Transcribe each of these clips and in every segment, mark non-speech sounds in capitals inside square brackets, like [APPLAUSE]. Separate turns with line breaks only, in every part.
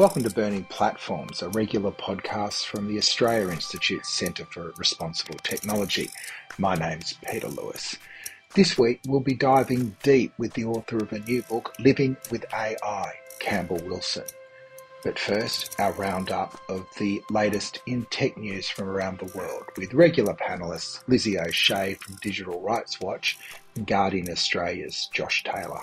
Welcome to Burning Platforms, a regular podcast from the Australia Institute Centre for Responsible Technology. My name's Peter Lewis. This week we'll be diving deep with the author of a new book, Living with AI, Campbell Wilson. But first, our roundup of the latest in tech news from around the world with regular panellists Lizzie O'Shea from Digital Rights Watch and Guardian Australia's Josh Taylor.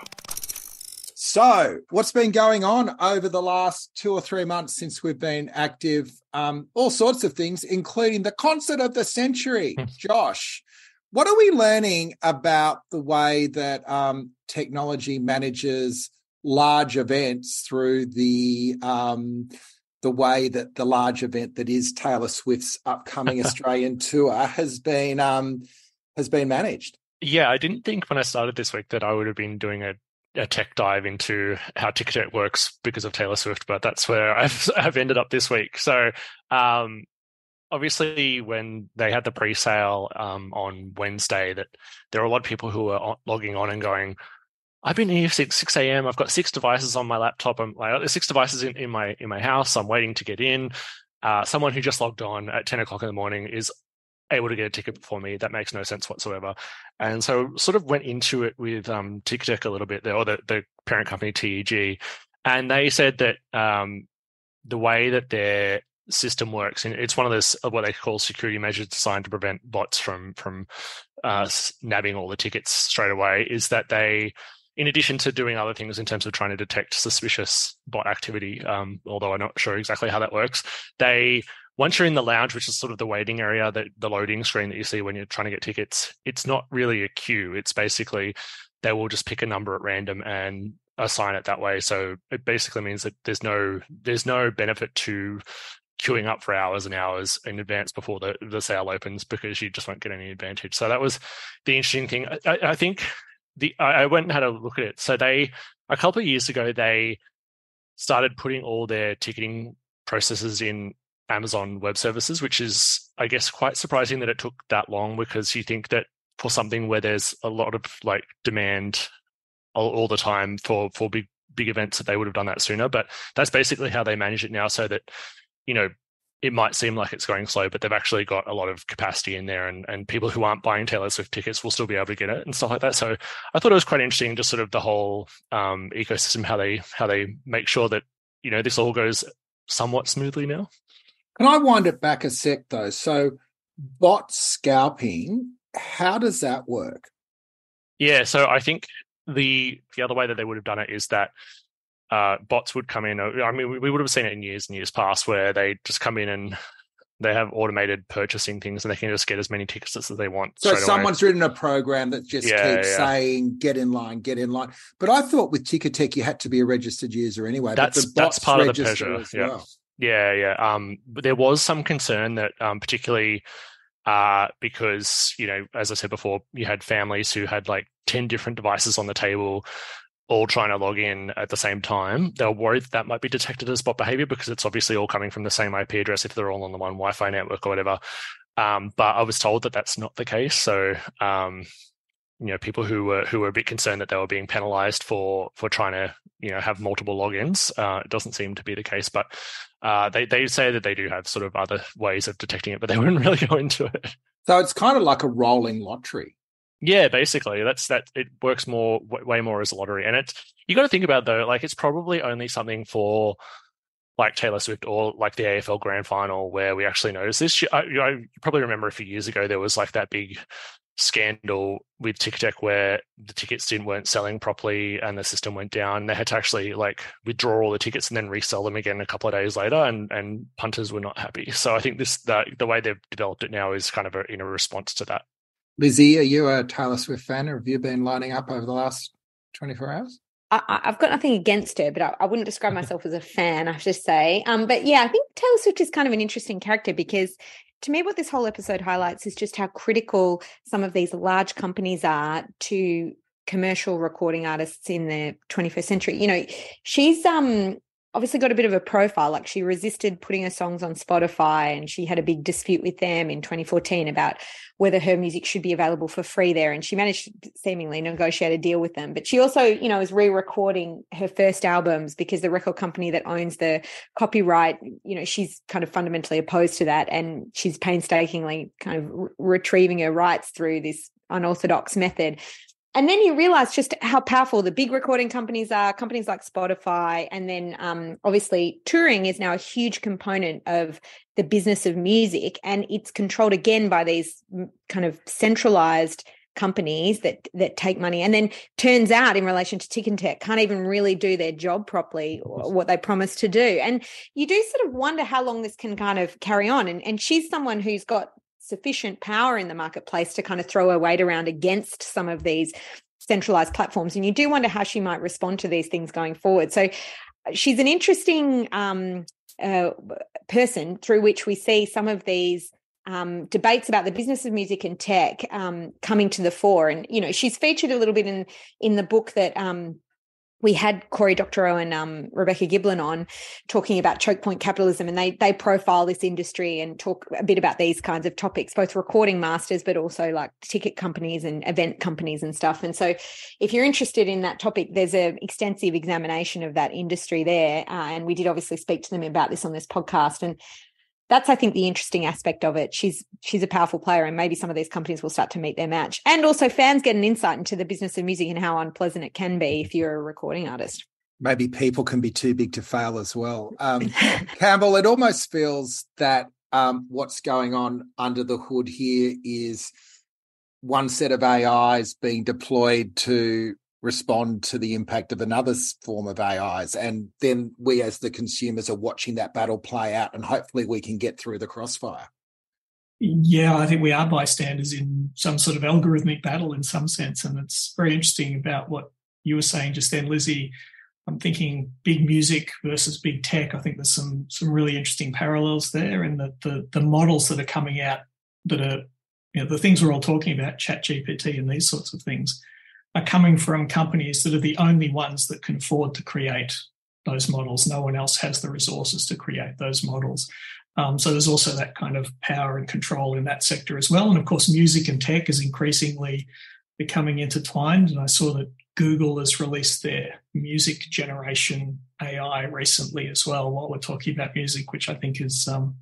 So, what's been going on over the last two or three months since we've been active? Um, all sorts of things, including the concert of the century. Hmm. Josh, what are we learning about the way that um, technology manages large events through the um, the way that the large event that is Taylor Swift's upcoming [LAUGHS] Australian tour has been um, has been managed?
Yeah, I didn't think when I started this week that I would have been doing a a tech dive into how Ticketek works because of Taylor Swift, but that's where [LAUGHS] I've I've ended up this week. So um, obviously when they had the pre-sale um, on Wednesday, that there were a lot of people who were logging on and going, I've been here since 6 a.m. I've got six devices on my laptop. I'm like, there's six devices in, in my in my house. I'm waiting to get in. Uh, someone who just logged on at 10 o'clock in the morning is able to get a ticket before me. That makes no sense whatsoever. And so sort of went into it with um, Ticketek a little bit there, or the, the parent company TEG. And they said that um, the way that their system works, and it's one of those what they call security measures designed to prevent bots from from uh, nabbing all the tickets straight away, is that they in addition to doing other things in terms of trying to detect suspicious bot activity, um, although I'm not sure exactly how that works, they once you're in the lounge, which is sort of the waiting area, that the loading screen that you see when you're trying to get tickets, it's not really a queue. It's basically they will just pick a number at random and assign it that way. So it basically means that there's no there's no benefit to queuing up for hours and hours in advance before the, the sale opens because you just won't get any advantage. So that was the interesting thing. I, I think the I went and had a look at it. So they a couple of years ago they started putting all their ticketing processes in Amazon Web Services, which is, I guess, quite surprising that it took that long because you think that for something where there's a lot of like demand all, all the time for for big big events that they would have done that sooner. But that's basically how they manage it now, so that you know it might seem like it's going slow, but they've actually got a lot of capacity in there, and, and people who aren't buying Taylor Swift tickets will still be able to get it and stuff like that. So I thought it was quite interesting, just sort of the whole um, ecosystem, how they how they make sure that you know this all goes somewhat smoothly now.
Can I wind it back a sec though? So, bot scalping, how does that work?
Yeah, so I think the the other way that they would have done it is that uh, bots would come in. I mean, we, we would have seen it in years and years past where they just come in and they have automated purchasing things and they can just get as many tickets as they want.
So someone's away. written a program that just yeah, keeps yeah. saying, get in line, get in line. But I thought with Ticketek, you had to be a registered user anyway.
That's, that's part of the pleasure. Yeah. Well. Yeah, yeah. Um, but there was some concern that, um, particularly uh, because you know, as I said before, you had families who had like ten different devices on the table, all trying to log in at the same time. They were worried that, that might be detected as bot behavior because it's obviously all coming from the same IP address if they're all on the one Wi-Fi network or whatever. Um, but I was told that that's not the case. So um, you know people who were who were a bit concerned that they were being penalized for for trying to you know have multiple logins. Uh, it doesn't seem to be the case but uh, they they say that they do have sort of other ways of detecting it but they [LAUGHS] wouldn't really go into it.
So it's kind of like a rolling lottery.
Yeah basically. That's that it works more way more as a lottery. And it's you got to think about though like it's probably only something for like Taylor Swift or like the AFL Grand Final where we actually noticed this. I, I probably remember a few years ago there was like that big scandal with Ticketek where the tickets didn't weren't selling properly and the system went down. They had to actually like withdraw all the tickets and then resell them again a couple of days later, and and punters were not happy. So I think this the the way they've developed it now is kind of a, in a response to that.
Lizzie, are you a Taylor Swift fan, or have you been lining up over the last twenty four hours?
I, have got nothing against her, but I, I, wouldn't describe [LAUGHS] myself as a fan, I have to say. Um, but yeah, I think Taylor Swift is kind of an interesting character because to me, what this whole episode highlights is just how critical some of these large companies are to commercial recording artists in the 21st century. You know, she's um obviously got a bit of a profile. Like she resisted putting her songs on Spotify and she had a big dispute with them in 2014 about whether her music should be available for free there. And she managed to seemingly negotiate a deal with them. But she also, you know, is re recording her first albums because the record company that owns the copyright, you know, she's kind of fundamentally opposed to that. And she's painstakingly kind of re- retrieving her rights through this unorthodox method. And then you realize just how powerful the big recording companies are, companies like Spotify. And then um, obviously, touring is now a huge component of the business of music. And it's controlled again by these kind of centralized companies that that take money and then turns out in relation to Ticketek can't even really do their job properly or what they promised to do and you do sort of wonder how long this can kind of carry on and and she's someone who's got sufficient power in the marketplace to kind of throw her weight around against some of these centralized platforms. And you do wonder how she might respond to these things going forward. So she's an interesting um, uh, person through which we see some of these um, debates about the business of music and tech um, coming to the fore. And you know, she's featured a little bit in in the book that um, we had Cory Doctorow and um, Rebecca Giblin on talking about choke point capitalism, and they they profile this industry and talk a bit about these kinds of topics, both recording masters, but also like ticket companies and event companies and stuff. And so, if you're interested in that topic, there's an extensive examination of that industry there, uh, and we did obviously speak to them about this on this podcast. And that's I think the interesting aspect of it. She's she's a powerful player, and maybe some of these companies will start to meet their match. And also, fans get an insight into the business of music and how unpleasant it can be if you're a recording artist.
Maybe people can be too big to fail as well. Um, [LAUGHS] Campbell, it almost feels that um, what's going on under the hood here is one set of AIs being deployed to respond to the impact of another form of AIs. And then we, as the consumers, are watching that battle play out, and hopefully we can get through the crossfire.
Yeah, I think we are bystanders in some sort of algorithmic battle in some sense. And it's very interesting about what you were saying just then, Lizzie. I'm thinking big music versus big tech. I think there's some some really interesting parallels there, and the the, the models that are coming out that are you know the things we're all talking about, Chat GPT and these sorts of things, are coming from companies that are the only ones that can afford to create those models. No one else has the resources to create those models. Um, so there's also that kind of power and control in that sector as well. And of course, music and tech is increasingly becoming intertwined. And I saw that Google has released their music generation AI recently as well, while we're talking about music, which I think is um,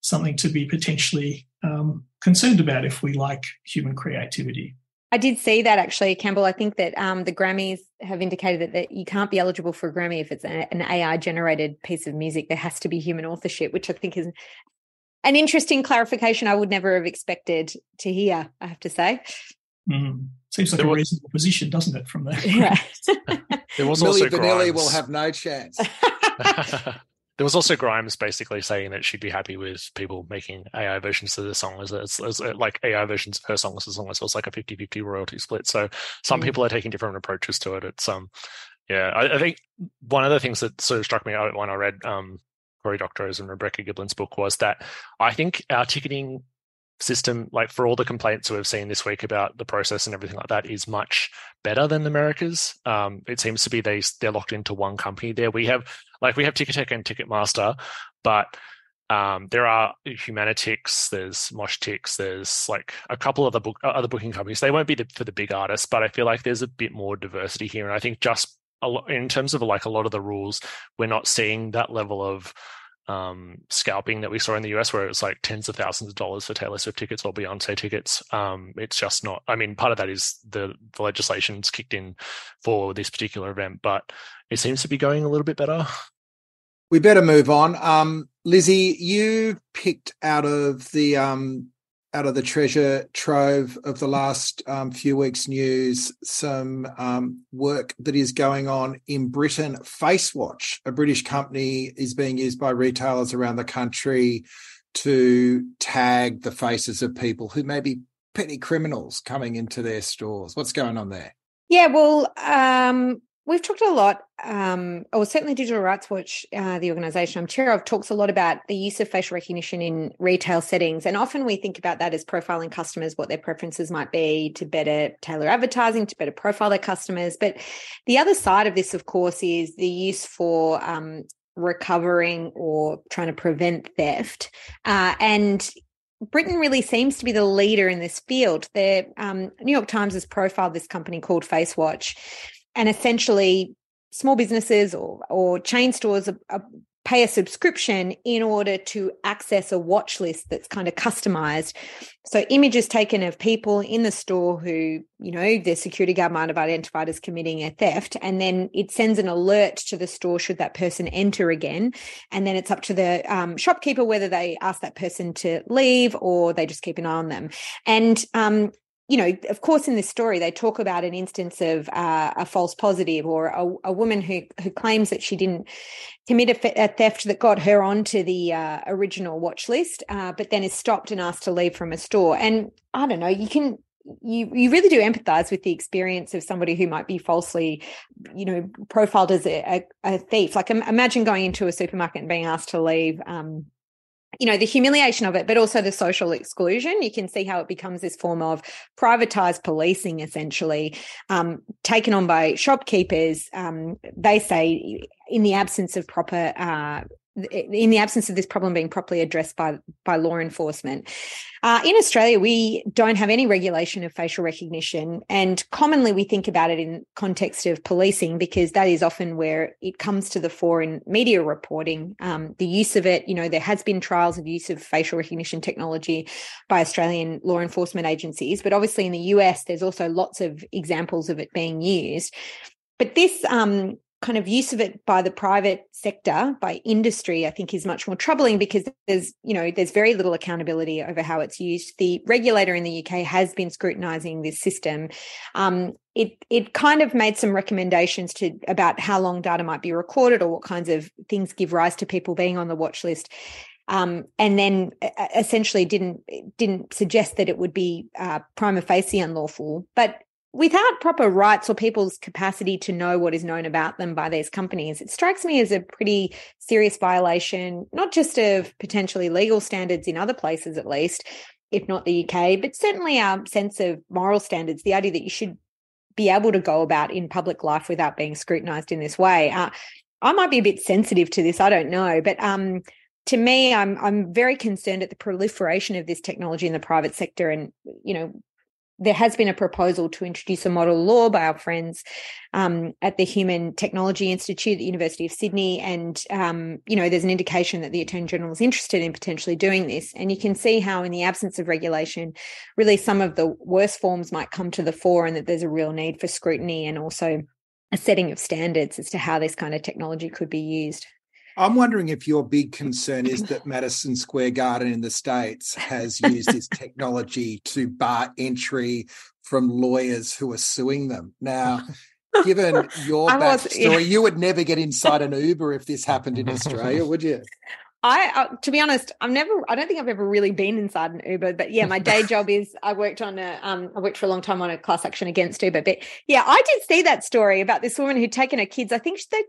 something to be potentially um, concerned about if we like human creativity.
I did see that actually, Campbell. I think that um, the Grammys have indicated that, that, you can't be eligible for a Grammy if it's an, an AI generated piece of music. There has to be human authorship, which I think is an interesting clarification I would never have expected to hear, I have to say.
Mm. Seems like there a was, reasonable position, doesn't it? From there, [LAUGHS]
yeah. [LAUGHS]
there was
Milli
also
Vanilli will have no chance. [LAUGHS]
There was also Grimes basically saying that she'd be happy with people making AI versions of the song as, as, as like AI versions of her songs as long as it was like a 50-50 royalty split. So some mm. people are taking different approaches to it. It's um yeah, I, I, think one of the things that sort of struck me when I read um Cory Doctorow's and Rebecca Giblin's book was that I think our ticketing system, like for all the complaints we've seen this week about the process and everything like that, is much better than the America's. Um, it seems to be they they're locked into one company there. We have like we have Ticketek and Ticketmaster, but um, there are Humanitix, there's Moshtix, there's like a couple of the book, other booking companies. They won't be the, for the big artists, but I feel like there's a bit more diversity here. And I think just in terms of like a lot of the rules, we're not seeing that level of um, scalping that we saw in the US, where it was like tens of thousands of dollars for Taylor Swift tickets or Beyonce tickets. Um, it's just not. I mean, part of that is the, the legislation's kicked in for this particular event, but it seems to be going a little bit better.
We better move on. Um, Lizzie, you picked out of the um, out of the treasure trove of the last um, few weeks' news some um, work that is going on in Britain. FaceWatch, a British company, is being used by retailers around the country to tag the faces of people who may be petty criminals coming into their stores. What's going on there?
Yeah, well, um, We've talked a lot, um, or certainly Digital Rights Watch, uh, the organisation I'm chair of, talks a lot about the use of facial recognition in retail settings. And often we think about that as profiling customers, what their preferences might be to better tailor advertising, to better profile their customers. But the other side of this, of course, is the use for um, recovering or trying to prevent theft. Uh, and Britain really seems to be the leader in this field. The um, New York Times has profiled this company called FaceWatch, and essentially, small businesses or or chain stores are, are pay a subscription in order to access a watch list that's kind of customized. So images taken of people in the store who, you know, the security guard might have identified as committing a theft. And then it sends an alert to the store should that person enter again. And then it's up to the um, shopkeeper whether they ask that person to leave or they just keep an eye on them. And um, you know, of course, in this story, they talk about an instance of uh, a false positive or a, a, woman who who claims that she didn't commit a, a theft that got her onto the uh, original watch list, uh, but then is stopped and asked to leave from a store. And I don't know, you can you you really do empathize with the experience of somebody who might be falsely you know profiled as a, a, thief like imagine going into a supermarket and being asked to leave um, you know the humiliation of it but also the social exclusion. You can see how it becomes this form of privatized policing essentially um, taken on by shopkeepers. Um, they say in the absence of proper uh, in the absence of this problem being properly addressed by by law enforcement. Uh, in Australia, we don't have any regulation of facial recognition, and commonly we think about it in context of policing because that is often where it comes to the fore in media reporting. Um, the use of it, you know, there has been trials of use of facial recognition technology by Australian law enforcement agencies, but obviously in the US, there's also lots of examples of it being used. But this um, kind of use of it by the private sector by industry i think is much more troubling because there's you know there's very little accountability over how it's used. The regulator in the uk has been scrutinizing this system. Um, it it kind of made some recommendations to about how long data might be recorded or what kinds of things give rise to people being on the watch list. Um, and then essentially didn't didn't suggest that it would be uh, prima facie unlawful. But without proper rights or people's capacity to know what is known about them by these companies, it strikes me as a pretty serious violation, not just of potentially legal standards in other places, at least, if not the UK, but certainly our sense of moral standards, the idea that you should be able to go about in public life without being scrutinized in this way. Uh, I might be a bit sensitive to this, I don't know, but um, to me, I'm I'm very concerned at the proliferation of this technology in the private sector, and you know, there has been a proposal to introduce a model law by our friends um, at the Human Technology Institute at the University of Sydney. And, um, you know, there's an indication that the Attorney General is interested in potentially doing this. And you can see how, in the absence of regulation, really some of the worst forms might come to the fore and that there's a real need for scrutiny and also a setting of standards as to how this kind of technology could be used.
I'm wondering if your big concern is that Madison Square Garden in the States has used this technology to bar entry from lawyers who are suing them. Now, given your backstory, yeah. you would never get inside an Uber if this happened in Australia, would you?
I, uh, to be honest, I've never. I don't think I've ever really been inside an Uber, but yeah, my day job is I worked on a. Um, I worked for a long time on a class action against Uber, but yeah, I did see that story about this woman who'd taken her kids. I think they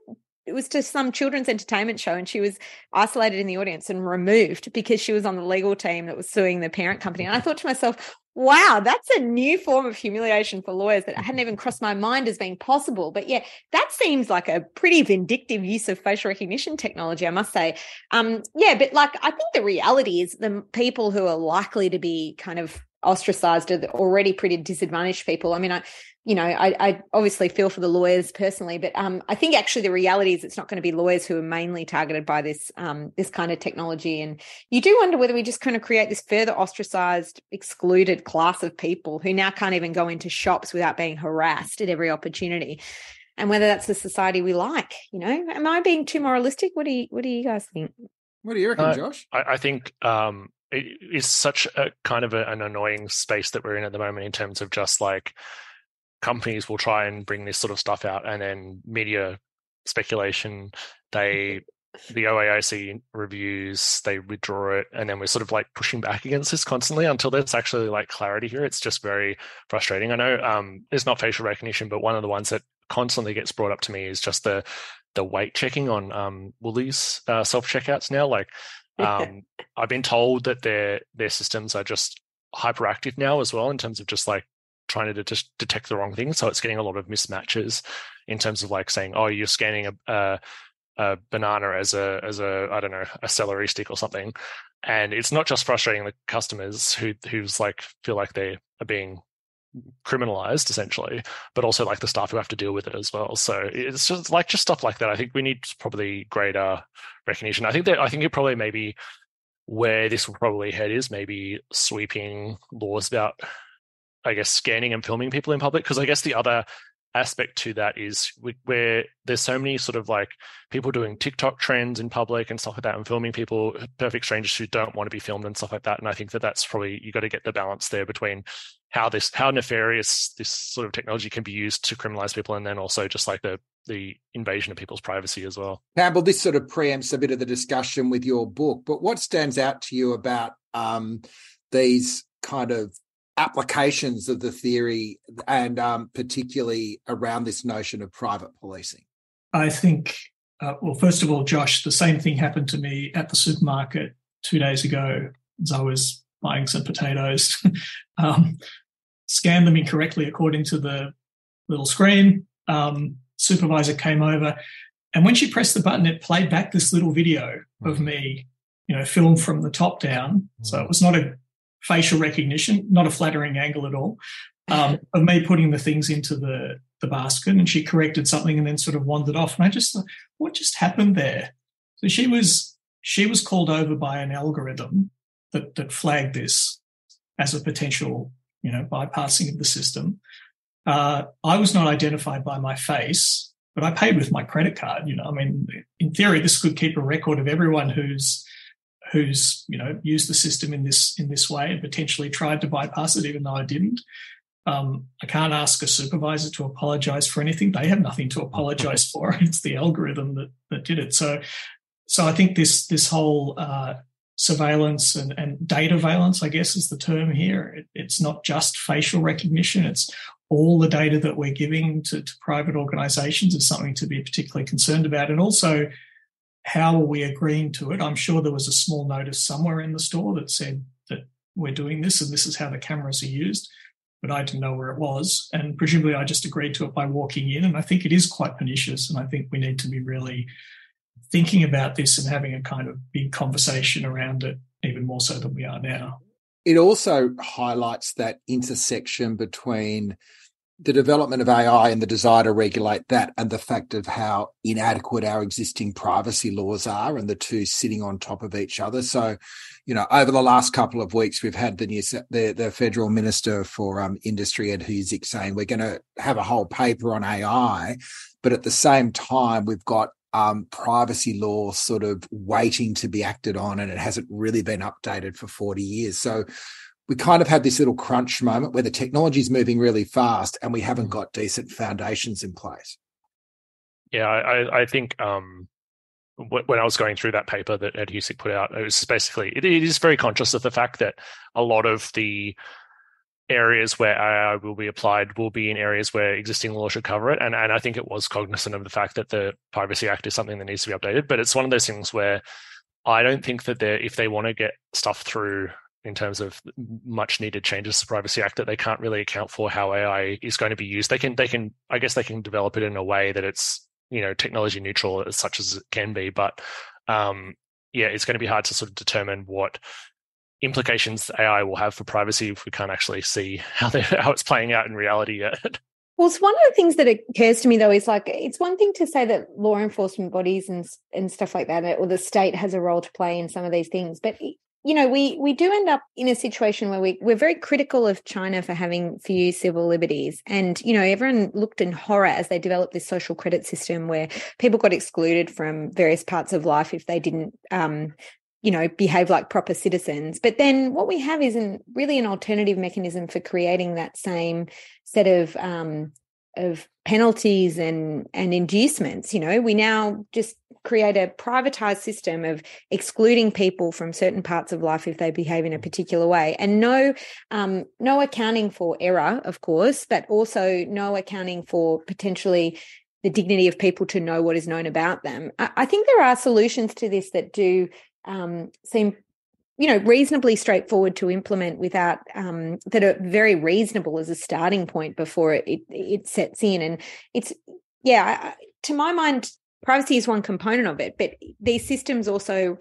it was to some children's entertainment show and she was isolated in the audience and removed because she was on the legal team that was suing the parent company. And I thought to myself, wow, that's a new form of humiliation for lawyers that hadn't even crossed my mind as being possible. But yeah, that seems like a pretty vindictive use of facial recognition technology, I must say. Um, yeah, but like I think the reality is the people who are likely to be kind of ostracized are already pretty disadvantaged people. I mean, I you know, I, I, obviously feel for the lawyers personally, but um, I think actually the reality is it's not going to be lawyers who are mainly targeted by this um, this kind of technology. And you do wonder whether we just kind of create this further ostracized, excluded class of people who now can't even go into shops without being harassed at every opportunity. And whether that's the society we like, you know, am I being too moralistic? What do you What do you guys think?
What do you reckon, uh, Josh?
I, I think um, it is such a kind of a, an annoying space that we're in at the moment in terms of just like companies will try and bring this sort of stuff out, and then media speculation, they the OAIC reviews, they withdraw it, and then we're sort of like pushing back against this constantly until there's actually like clarity here. It's just very frustrating. I know um, it's not facial recognition, but one of the ones that constantly gets brought up to me is just the the weight checking on um, Woolies uh, self checkouts now. Like, um, [LAUGHS] I've been told that their their systems are just hyperactive now as well in terms of just like trying to de- detect the wrong thing. So it's getting a lot of mismatches in terms of like saying, oh, you're scanning a, a, a banana as a as a I don't know a celery stick or something, and it's not just frustrating the customers who who's like feel like they are being criminalized essentially, but also like the staff who have to deal with it as well. So it's just like just stuff like that. I think we need probably greater recognition. I think that I think it probably maybe where this will probably head is maybe sweeping laws about I guess scanning and filming people in public because I guess the other aspect to that is where there's so many sort of like people doing TikTok trends in public and stuff like that and filming people, perfect strangers who don't want to be filmed and stuff like that. And I think that that's probably, you got to get the balance there between how this, how nefarious this sort of technology can be used to criminalize people and then also just like the, the invasion of people's privacy as well.
Campbell, this sort of preempts a bit of the discussion with your book, but what stands out to you about um, these kind of applications of the theory and um, particularly around this notion of private policing?
I think, uh, well, first of all, Josh, the same thing happened to me at the supermarket two days ago as I was buying some potatoes. [LAUGHS] um, scanned them incorrectly according to the little screen. Um, supervisor came over, and when she pressed the button, it played back this little video of mm-hmm. me, you know, filmed from the top down. So it was not a facial recognition, not a flattering angle at all, um, [LAUGHS] of me putting the things into the, the basket. And she corrected something and then sort of wandered off. And I just thought, what just happened there? So she was she was called over by an algorithm that that flagged this as a potential, you know, bypassing of the system. Uh, I was not identified by my face, but I paid with my credit card. You know, I mean, in theory, this could keep a record of everyone who's who's you know used the system in this in this way and potentially tried to bypass it even though I didn't. Um, I can't ask a supervisor to apologize for anything. They have nothing to apologize [LAUGHS] for. It's the algorithm that that did it. So, so I think this this whole uh, surveillance and, and dataveillance, I guess, is the term here. It, it's not just facial recognition. It's all the data that we're giving to, to private organizations is something to be particularly concerned about. And also how are we agreeing to it? I'm sure there was a small notice somewhere in the store that said that we're doing this and this is how the cameras are used, but I didn't know where it was. And presumably I just agreed to it by walking in. And I think it is quite pernicious. And I think we need to be really thinking about this and having a kind of big conversation around it, even more so than we are now.
It also highlights that intersection between the development of AI and the desire to regulate that and the fact of how inadequate our existing privacy laws are and the two sitting on top of each other. So, you know, over the last couple of weeks, we've had the new, the, the federal minister for um, industry, Ed Husic, saying we're going to have a whole paper on AI. But at the same time, we've got um, privacy law sort of waiting to be acted on, and it hasn't really been updated for 40 years. So, we kind of have this little crunch moment where the technology is moving really fast and we haven't got decent foundations in place.
Yeah, I, I think um, when I was going through that paper that Ed Husic put out, it was basically it, it is very conscious of the fact that a lot of the areas where AI will be applied will be in areas where existing law should cover it. And and I think it was cognizant of the fact that the Privacy Act is something that needs to be updated. But it's one of those things where I don't think that they if they want to get stuff through in terms of much needed changes to the Privacy Act that they can't really account for how AI is going to be used. They can they can I guess they can develop it in a way that it's you know technology neutral as such as it can be, but um, yeah, it's going to be hard to sort of determine what implications AI will have for privacy if we can't actually see how [LAUGHS] how it's playing out in reality yet.
Well, it's one of the things that occurs to me though is like it's one thing to say that law enforcement bodies and and stuff like that, or the state has a role to play in some of these things, but you know, we we do end up in a situation where we we're very critical of China for having few civil liberties, and you know, everyone looked in horror as they developed this social credit system where people got excluded from various parts of life if they didn't. Um, you know, behave like proper citizens. But then what we have isn't really an alternative mechanism for creating that same set of um, of penalties and and inducements you know? We now just create a privatized system of excluding people from certain parts of life if they behave in a particular way. And no um, no accounting for error of course but also no accounting for potentially the dignity of people to know what is known about them. I, I think there are solutions to this that do um, seem you know reasonably straightforward to implement without um, that are very reasonable as a starting point before it it, it sets in. And it's yeah to my mind privacy is one component of it, but these systems also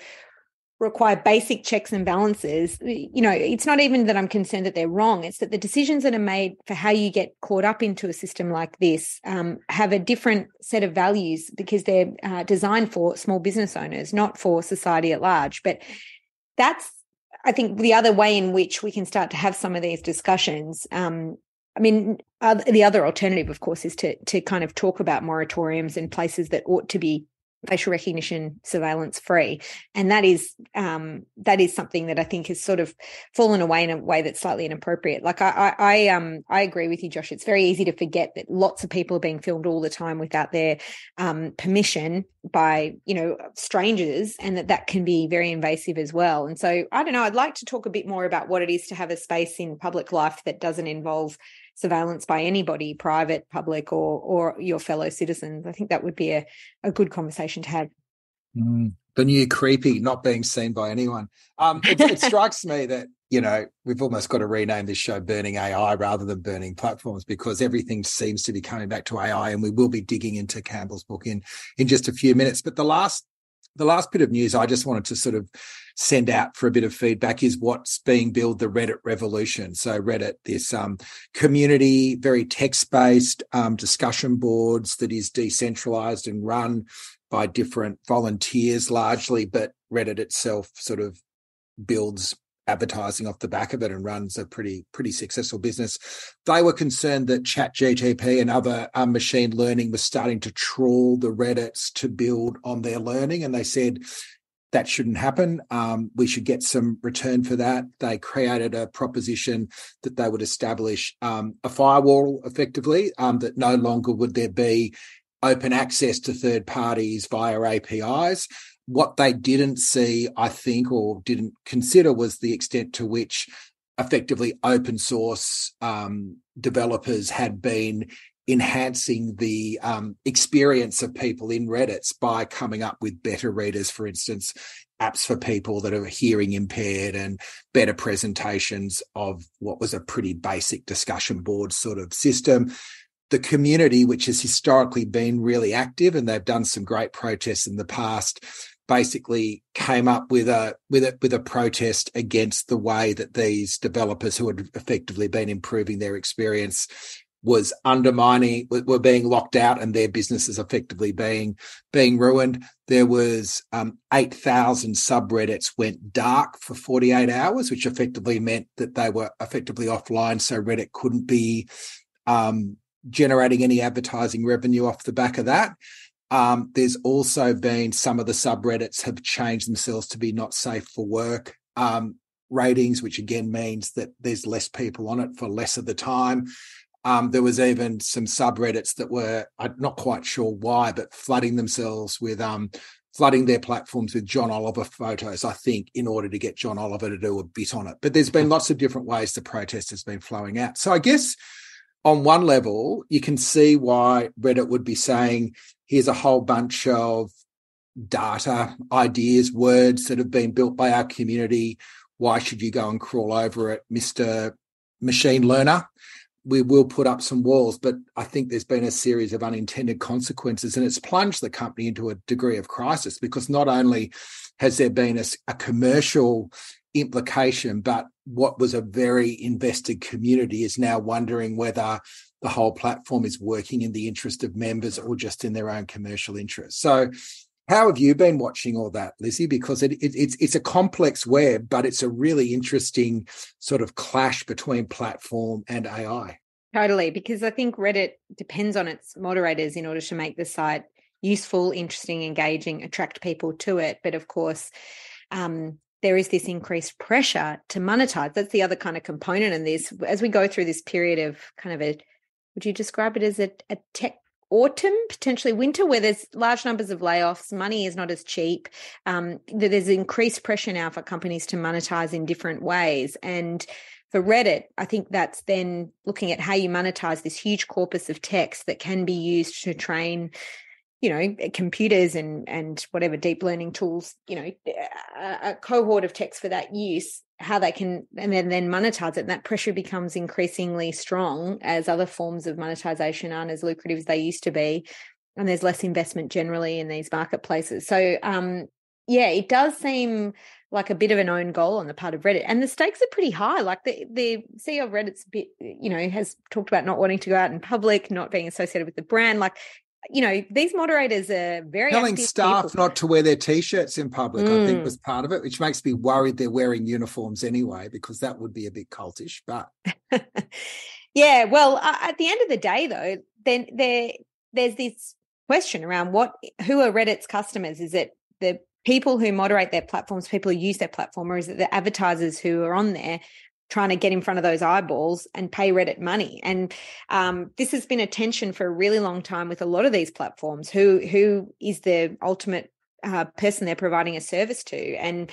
require basic checks and balances. You know, it's not even that I'm concerned that they're wrong, it's that the decisions that are made for how you get caught up into a system like this um, have a different set of values because they're uh, designed for small business owners, not for society at large. But that's I think the other way in which we can start to have some of these discussions. Um, I mean, the other alternative, of course, is to to kind of talk about moratoriums in places that ought to be facial recognition surveillance free. And that is um, that is something that i think has sort of fallen away in a way that's slightly inappropriate. Like i i, I um i agree with you josh. It's very easy to forget that lots of people are being filmed all the time without their um, permission by you know strangers and that that can be very invasive as well. And so i don't know i'd like to talk a bit more about what it is to have a space in public life that doesn't involve surveillance by anybody, private, public, or or your fellow citizens. I think that would be a, a good conversation to have.
Mm, the new creepy, not being seen by anyone. Um, it, it [LAUGHS] strikes me that you know we've almost got to rename this show "Burning AI" rather than "Burning Platforms" because everything seems to be coming back to AI, and we will be digging into Campbell's book in in just a few minutes. But the last the last bit of news I just wanted to sort of send out for a bit of feedback is what's being billed the Reddit revolution. So Reddit, this um, community, very text-based um, discussion boards that is decentralized and run by different volunteers largely, but Reddit itself sort of builds advertising off the back of it and runs a pretty pretty successful business. They were concerned that Chat GTP and other um, machine learning was starting to trawl the Reddits to build on their learning, and they said that shouldn't happen. Um, we should get some return for that. They created a proposition that they would establish um, a firewall effectively, um, that no longer would there be open access to third parties via APIs. What they didn't see, I think, or didn't consider was the extent to which effectively open source um, developers had been enhancing the um, experience of people in Reddits by coming up with better readers, for instance, apps for people that are hearing impaired and better presentations of what was a pretty basic discussion board sort of system. The community, which has historically been really active, and they've done some great protests in the past, basically came up with a with a with a protest against the way that these developers who had effectively been improving their experience was undermining were being locked out and their businesses effectively being being ruined. There was um, 8000 subreddits went dark for 48 hours which effectively meant that they were effectively offline so reddit couldn't be um, generating any advertising revenue off the back of that um, there's also been some of the subreddits have changed themselves to be not safe for work um, ratings, which again means that there's less people on it for less of the time. Um, there was even some subreddits that were I'm not quite sure why, but flooding themselves with um, flooding their platforms with John Oliver photos, I think, in order to get John Oliver to do a bit on it. But there's been lots of different ways the protest has been flowing out. So I guess on one level, you can see why Reddit would be saying here's a whole bunch of data, ideas, words that have been built by our community. Why should you go and crawl over it, Mr. Machine Learner? We will put up some walls, but I think there's been a series of unintended consequences, and it's plunged the company into a degree of crisis because not only has there been a, a commercial implication, but what was a very invested community is now wondering whether the whole platform is working in the interest of members or just in their own commercial interests. So, how have you been watching all that, Lizzie? Because it, it, it's it's a complex web, but it's a really interesting sort of clash between platform and AI.
Totally, because I think Reddit depends on its moderators in order to make the site useful, interesting, engaging, attract people to it. But of course, um, there is this increased pressure to monetize. That's the other kind of component in this. As we go through this period of kind of a would you describe it as a, a tech autumn, potentially winter, where there's large numbers of layoffs, money is not as cheap. Um, there's increased pressure now for companies to monetize in different ways. And for Reddit, I think that's then looking at how you monetize this huge corpus of text that can be used to train you know eh, computers and and whatever deep learning tools you know eh, a, a, cohort of text for that use how they can and then then monetize it and that pressure becomes increasingly strong as other forms of monetization aren't as lucrative as they used to be and there's less investment generally in these marketplaces. So um, yeah, it does seem like a bit of an own goal on the part of Reddit, and the stakes are pretty high. Like the the CEO of Reddit's bit, eh, you know, has talked about not wanting to go out in public, not being associated with the brand. Like you know, these moderators are very
telling staff
people.
not to wear their t-shirts in public. Mm. I think mm. was part of it, which makes me worried they're wearing uniforms anyway, because that would be a bit cultish. But [LAUGHS]
yeah, well, uh, at the end of the day, though, then there there's this question around what who are Reddit's customers? Is it the people who moderate their platforms, people who use their platform, or is it the advertisers who are on there trying to get in front of those eyeballs and pay Reddit money. And um, this has been a tension for a really long time with a lot of these platforms. Who who is the ultimate uh, person they're providing a service to? And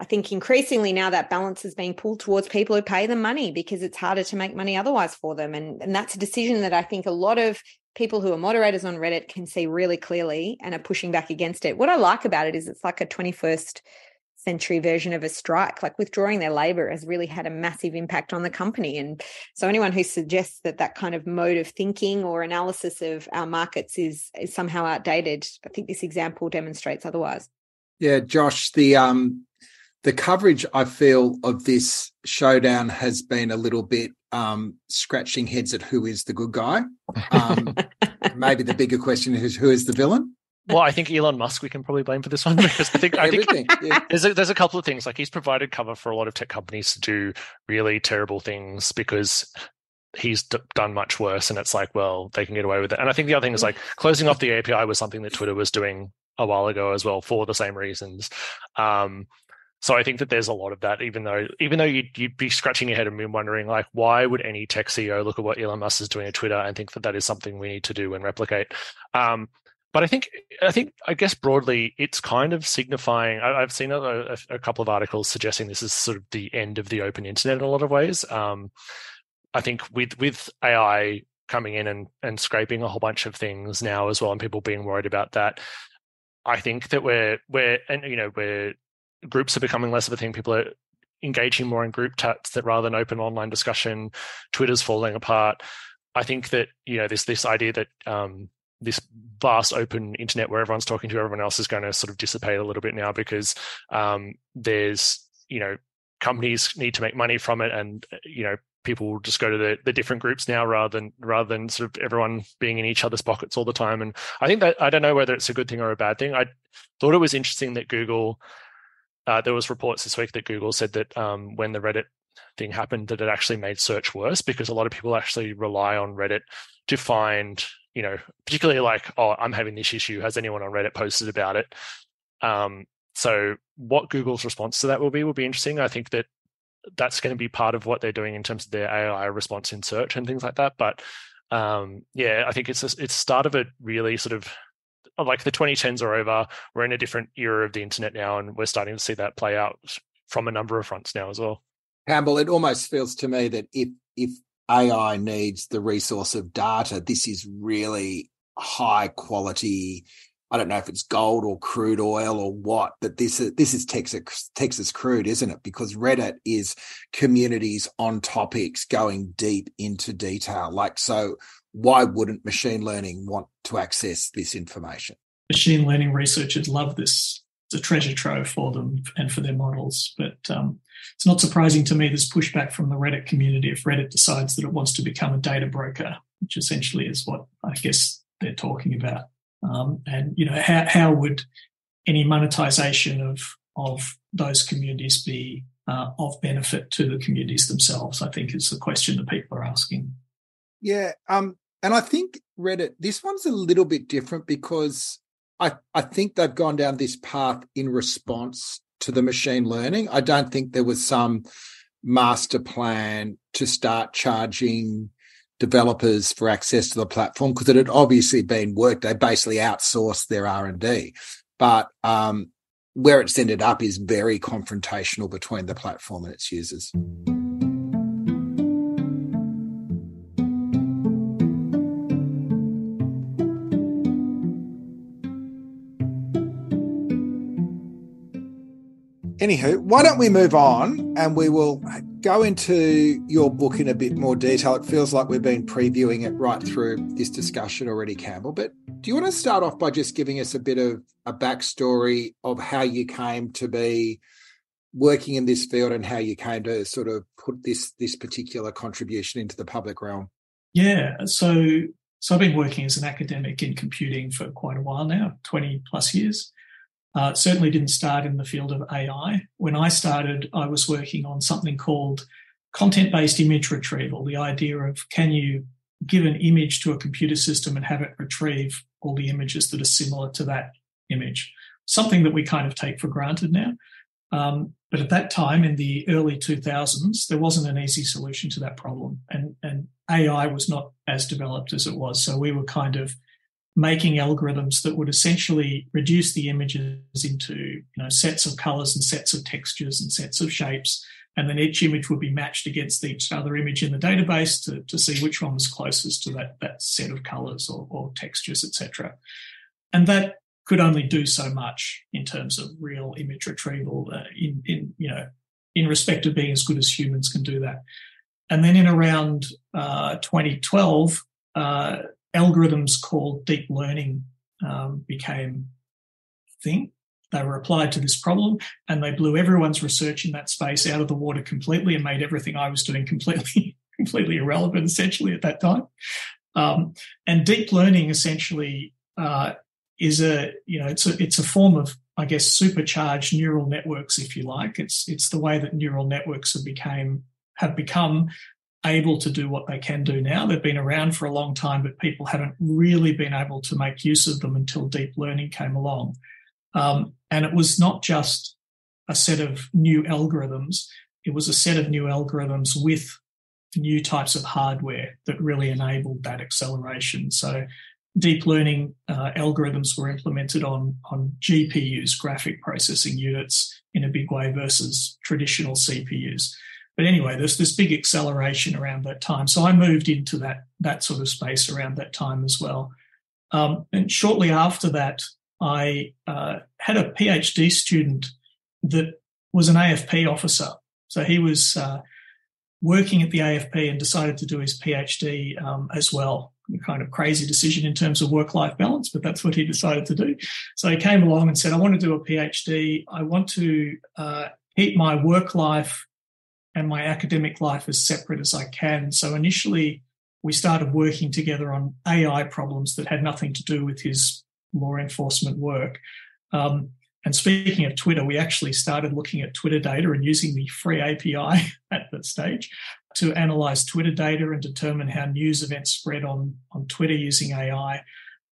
I think increasingly now that balance is being pulled towards people who pay them money because it's harder to make money otherwise for them. And, and that's a decision that I think a lot of people who are moderators on Reddit can see really clearly and are pushing back against it. What I like about it is it's like a 21st century version of a strike like withdrawing their labor has really had a massive impact on the company. And so anyone who suggests that that kind of mode of thinking or analysis of our markets is is somehow outdated i think this example demonstrates otherwise.
Yeah josh the um the coverage i feel of this showdown has been a little bit um scratching heads at who is the good guy. Um [LAUGHS] maybe the bigger question is who is the villain
well, I think Elon Musk we can probably blame for this one [LAUGHS] because I think I think yeah. [LAUGHS] there's a, there's a couple of things like he's provided cover for a lot of tech companies to do really terrible things because he's d- done much worse, and it's like, well, they can get away with it. And I think the other thing is like closing off the API was something that Twitter was doing a while ago as well for the same reasons. Um, so I think that there's a lot of that, even though even though you'd, you'd be scratching your head and wondering like, why would any tech CEO look at what Elon Musk is doing at Twitter and think that that is something we need to do and replicate? Um, but I think I think I guess broadly it's kind of signifying. I, have seen a, a, a, couple of articles suggesting this is sort of the end of the open internet in a lot of ways. Um, I think with with AI coming in and and scraping a whole bunch of things now as well, and people being worried about that. I think that we're we're and you know where groups are becoming less of a thing. People are engaging more in group chats that rather than open online discussion. Twitter's falling apart. I think that you know this this idea that um, this vast open internet where everyone's talking to everyone else is going to sort of dissipate a little bit now because um, there's you know companies need to make money from it and you know people will just go to the, the different groups now rather than rather than sort of everyone being in each other's pockets all the time. And i think that i don't know whether it's a good thing or a bad thing. I thought it was interesting that google uh, there was reports this week that google said that um, when the reddit thing happened that it actually made search worse because a lot of people actually rely on reddit to find you know, particularly like, oh, I'm having this issue. Has anyone on Reddit posted about it? Um, so what Google's response to that will be will be interesting. I think that that's going to be part of what they're doing in terms of their AI response in search and things like that. But um, yeah, I think it's a, it's start of a really sort of like the 2010s are over. We're in a different era of the internet now, and we're starting to see that play out from a number of fronts now as well.
Campbell, it almost feels to me that if if AI needs the resource of data. This is really high quality. I don't know if it's gold or crude oil or what, but this is this is Texas Texas crude, isn't it? Because Reddit is communities on topics going deep into detail. Like so, why wouldn't machine learning want to access this information?
Machine learning researchers love this. It's a treasure trove for them and for their models. But um, it's not surprising to me there's pushback from the Reddit community if Reddit decides that it wants to become a data broker, which essentially is what I guess they're talking about. Um, and you know, how how would any monetization of of those communities be uh, of benefit to the communities themselves? I think is the question that people are asking.
Yeah, um, and I think Reddit this one's a little bit different because I I think they've gone down this path in response to the machine learning. I don't think there was some master plan to start charging developers for access to the platform because it had obviously been worked. They basically outsourced their R and D, but um, where it's ended up is very confrontational between the platform and its users. Anywho, why don't we move on and we will go into your book in a bit more detail. It feels like we've been previewing it right through this discussion already, Campbell. But Do you want to start off by just giving us a bit of a backstory of how you came to be working in this field and how you came to sort of put this this particular contribution into the public realm?
Yeah, so so I've been working as an academic in computing for quite a while now, twenty plus years. Uh, certainly didn't start in the field of AI. When I started, I was working on something called content based image retrieval. The idea of can you give an image to a computer system and have it retrieve all the images that are similar to that image. Something that we kind of take for granted now. Um, but at that time, in the early 2000s, there wasn't an easy solution to that problem. And, and AI was not as developed as it was. So we were kind of making algorithms that would essentially reduce the images into you know, sets of colors and sets of textures and sets of shapes and then each image would be matched against each other image in the database to, to see which one was closest to that, that set of colors or, or textures, etc. And that could only do so much in terms of real image retrieval uh, in, in, you know, in respect of being as good as humans can do that. And then in around uh, 2012, uh, algorithms called deep learning um, became a thing. They were applied to this problem and they blew everyone's research in that space out of the water completely and made everything I was doing completely, [LAUGHS] completely irrelevant essentially at that time. Um, and deep learning essentially uh, is a, you know, it's a, it's a form of, I guess, supercharged neural networks, if you like. It's, it's the way that neural networks have became, have become able to do what they can do now. They've been around for a long time, but people haven't really been able to make use of them until deep learning came along. Um, and it was not just a set of new algorithms, it was a set of new algorithms with new types of hardware that really enabled that acceleration. So deep learning uh, algorithms were implemented on, on GPUs, graphic processing units, in a big way versus traditional CPUs. But anyway, there's this big acceleration around that time. So I moved into that, that sort of space around that time as well. Um, and shortly after that, I uh, had a PhD student that was an AFP officer. So he was uh, working at the AFP and decided to do his PhD um, as well. A kind of crazy decision in terms of work life balance, but that's what he decided to do. So he came along and said, I want to do a PhD. I want to uh, keep my work life and my academic life as separate as I can. So initially, we started working together on AI problems that had nothing to do with his law enforcement work. Um, and speaking of Twitter, we actually started looking at Twitter data and using the free API [LAUGHS] at that stage to analyze Twitter data and determine how news events spread on, on Twitter using AI.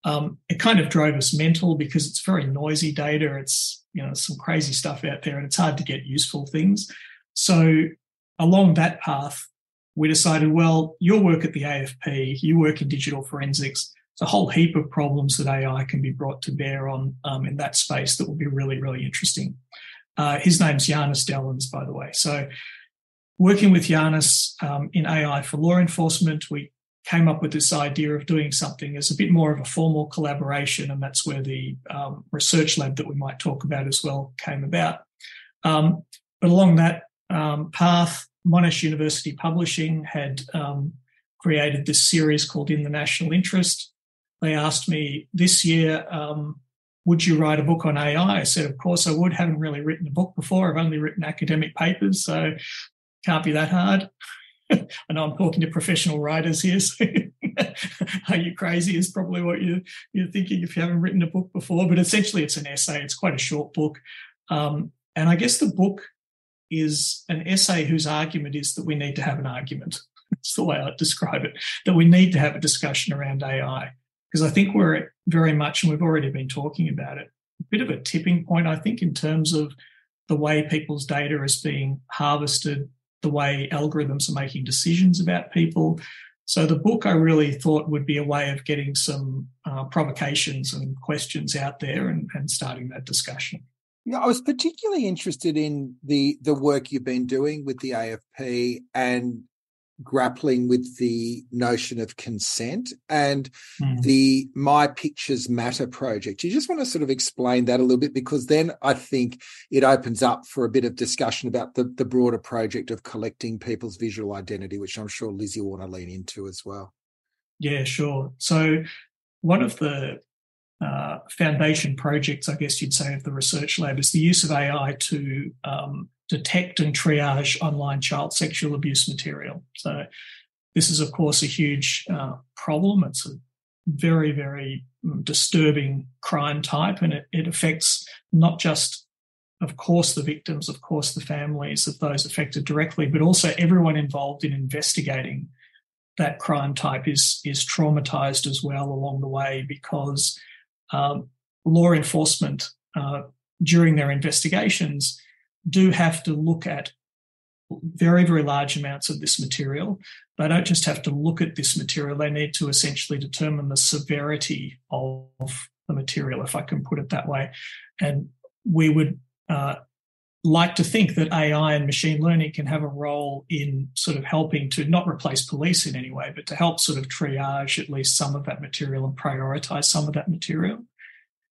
Um, it kind of drove us mental because it's very noisy data. It's, you know, some crazy stuff out there and it's hard to get useful things. So along that path, we decided, well, your work at the AFP, you work in digital forensics It's a whole heap of problems that AI can be brought to bear on um, in that space that will be really, really interesting. Uh, his name's Janis Dalins, by the way. So, working with Janis um, in AI for law enforcement, we came up with this idea of doing something as a bit more of a formal collaboration, and that's where the um, research lab that we might talk about as well came about. Um, but along that um, path, Monash University Publishing had um, created this series called In the National Interest, they asked me this year, um, would you write a book on AI? I said, of course I would. Haven't really written a book before. I've only written academic papers, so can't be that hard. [LAUGHS] I know I'm talking to professional writers here. So [LAUGHS] are you crazy? Is probably what you, you're thinking if you haven't written a book before. But essentially, it's an essay. It's quite a short book. Um, and I guess the book is an essay whose argument is that we need to have an argument. [LAUGHS] That's the way I describe it, that we need to have a discussion around AI because I think we're very much, and we've already been talking about it, a bit of a tipping point, I think, in terms of the way people's data is being harvested, the way algorithms are making decisions about people. So the book I really thought would be a way of getting some uh, provocations and questions out there and, and starting that discussion.
Yeah, I was particularly interested in the the work you've been doing with the AFP and grappling with the notion of consent and mm. the My Pictures Matter project. You just want to sort of explain that a little bit because then I think it opens up for a bit of discussion about the, the broader project of collecting people's visual identity, which I'm sure Lizzie will want to lean into as well.
Yeah, sure. So one of the uh, foundation projects, I guess you'd say, of the research lab is the use of AI to um, detect and triage online child sexual abuse material. So, this is, of course, a huge uh, problem. It's a very, very mm, disturbing crime type, and it, it affects not just of course, the victims, of course, the families of those affected directly, but also everyone involved in investigating that crime type is is traumatized as well along the way because um, law enforcement uh, during their investigations do have to look at very very large amounts of this material. They don't just have to look at this material they need to essentially determine the severity of the material if i can put it that way. And we would uh, like to think that AI and machine learning can have a role in sort of helping to not replace police in any way, but to help sort of triage at least some of that material and prioritize some of that material.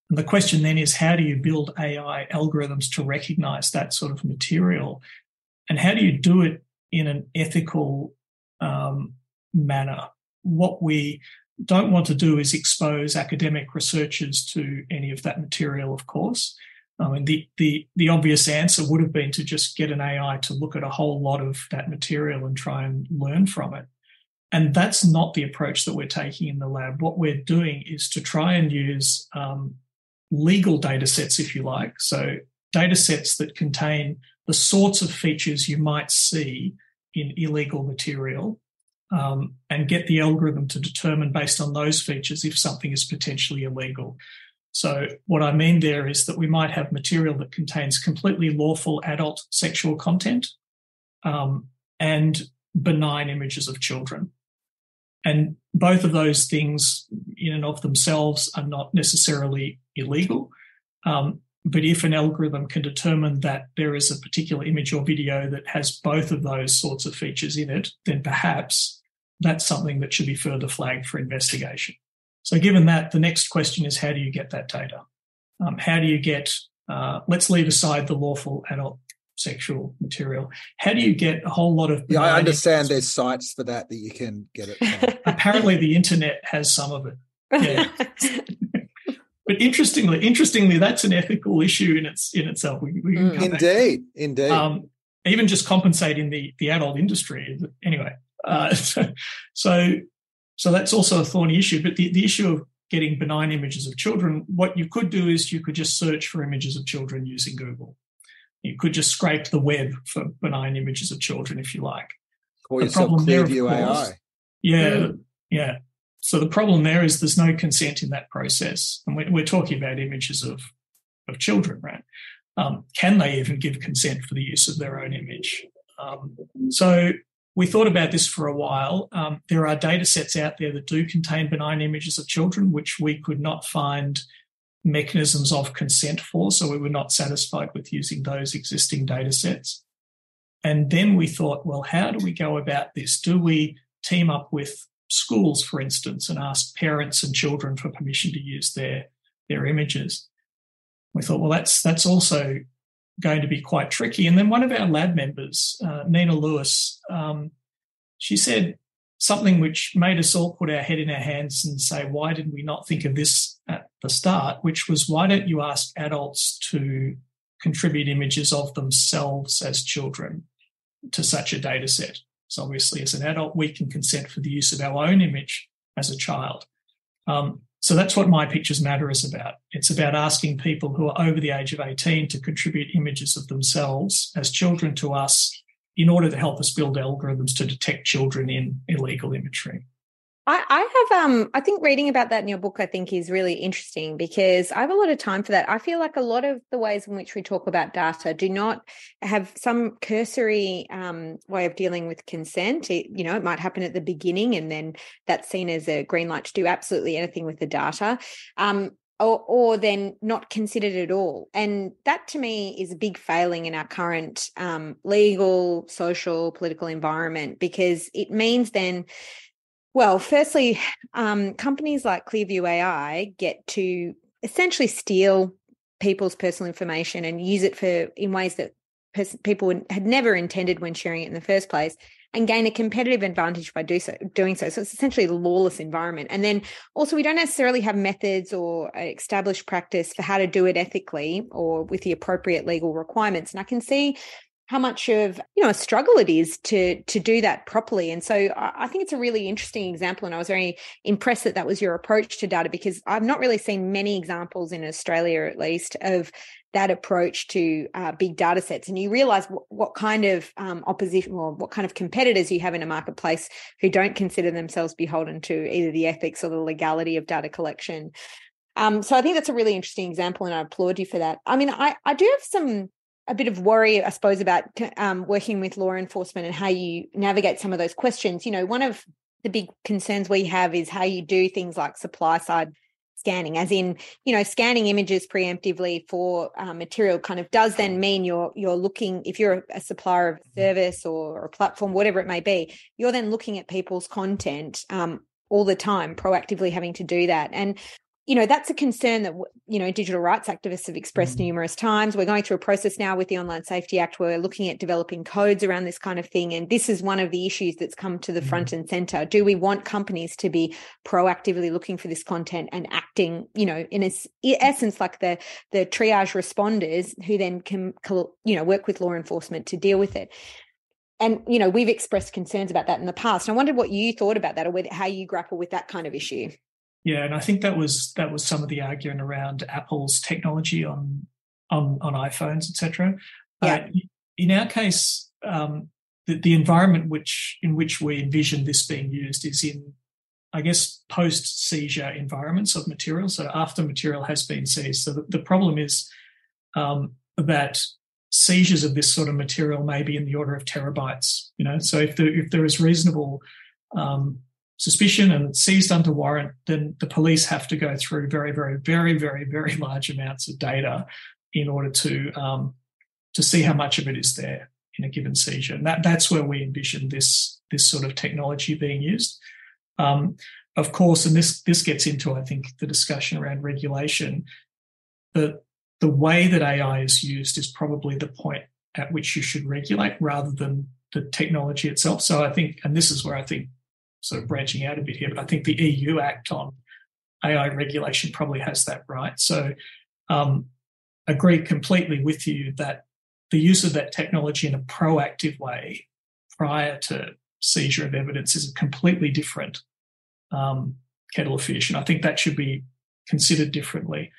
And the question then is how do you build AI algorithms to recognize that sort of material? And how do you do it in an ethical um, manner? What we don't want to do is expose academic researchers to any of that material, of course. I mean, the, the, the obvious answer would have been to just get an AI to look at a whole lot of that material and try and learn from it. And that's not the approach that we're taking in the lab. What we're doing is to try and use um, legal data sets, if you like. So, data sets that contain the sorts of features you might see in illegal material um, and get the algorithm to determine based on those features if something is potentially illegal. So, what I mean there is that we might have material that contains completely lawful adult sexual content um, and benign images of children. And both of those things, in and of themselves, are not necessarily illegal. Um, but if an algorithm can determine that there is a particular image or video that has both of those sorts of features in it, then perhaps that's something that should be further flagged for investigation. So, given that, the next question is how do you get that data? Um, how do you get, uh, let's leave aside the lawful adult sexual material. How do you get a whole lot of?
Yeah, I understand there's sites for that that you can get it. [LAUGHS] [LAUGHS]
Apparently, the internet has some of it. [LAUGHS] Yeah. but interestingly, interestingly, that's an ethical issue in its in itself. We, we
mm. Indeed, indeed. Um,
even just compensating the the adult industry. Anyway, uh, so, so so that's also a thorny issue. But the, the issue of getting benign images of children, what you could do is you could just search for images of children using Google. You could just scrape the web for benign images of children if you like.
Call the problem there, of course, AI.
Yeah, yeah, yeah. So the problem there is there's no consent in that process, and we're, we're talking about images of of children, right? Um, can they even give consent for the use of their own image? Um, so we thought about this for a while. Um, there are data sets out there that do contain benign images of children, which we could not find mechanisms of consent for. So we were not satisfied with using those existing data sets. And then we thought, well, how do we go about this? Do we team up with schools, for instance, and ask parents and children for permission to use their, their images? We thought, well, that's that's also going to be quite tricky. And then one of our lab members, uh, Nina Lewis, um, she said something which made us all put our head in our hands and say, why did we not think of this at the start? Which was, why don't you ask adults to contribute images of themselves as children to such a data set? So obviously, as an adult, we can consent for the use of our own image as a child. Um, so that's what My Pictures Matter is about. It's about asking people who are over the age of 18 to contribute images of themselves as children to us in order to help us build algorithms to detect children in illegal imagery.
I, I have um I think reading about that in your book I think is really interesting because I have a lot of time for that. I feel like a lot of the ways in which we talk about data do not have some cursory um, way of dealing with consent. It, you know, it might happen at the beginning and then that's seen as a green light to do absolutely anything with the data. Um, or, or, then not considered at all. And that to me is a big failing in our current um, legal, social, political environment because it means then well, firstly, um, companies like Clearview AI get to essentially steal people's personal information and use it for in ways that pers- people had never intended when sharing it in the first place. and gain a competitive advantage by do so, doing so. So it's essentially a lawless environment. And then also, we don't necessarily have methods or established practice for how to do it ethically or with the appropriate legal requirements. And I can see how much of you know a struggle it is to to do that properly. And so i think it's a really interesting example and i was very impressed that that was your approach to data because i've not really seen many examples in australia at least of that approach to uh, big data sets. And you realize w- what kind of um, opposition or what kind of competitors you have in a marketplace who don't consider themselves beholden to either the ethics or the legality of data collection. Um, so i think that's a really interesting example and i applaud you for that. I mean i, I do have some a bit of worry, I suppose, about um, working with law enforcement and how you navigate some of those questions. You know, one of the big concerns we have is how you do things like supply side scanning, as in, you know, scanning images preemptively for uh, material kind of does then mean you're you're looking if you're a supplier of a mm-hmm. service or, a platform, whatever it may be, you're then looking at people's content um, all the time, proactively having to do that. And you know that's a concern that you know digital rights activists have expressed mm. numerous times. We're going through a process now with the online safety act. Where we're looking at developing codes around this kind of thing and this is one of the issues that's come to the mm. front and center. Do we want companies to be proactively looking for this content and acting you know in its essence like the the triage responders who then can you know work with law enforcement to deal with it? And you know we've expressed concerns about that in the past. I wondered what you thought about that or how you grapple with that kind of issue
yeah, and I think that was that was some of the argument around Apple's technology on on on iPhones, etc. Yeah. Uh, in our case, um, the, the environment which in which we envision this being used is in, I guess, post seizure environments of material. So after material has been seized. So the, the problem is um, that seizures of this sort of material may be in the order of terabytes. You know, so if there if there is reasonable um, suspicion and it's seized under warrant, then the police have to go through very, very, very, very, very large amounts of data in order to um, to see how much of it is there in a given seizure. And that, that's where we envision this this sort of technology being used. Um, of course, and this this gets into I think the discussion around regulation. The the way that AI is used is probably the point at which you should regulate rather than the technology itself. So I think, and this is where I think sort of branching out a bit here, but I think the EU Act on AI regulation probably has that right. So, um, agree completely with you that the use of that technology in a proactive way prior to seizure of evidence is a completely different um, kettle of fish, and I think that should be considered differently.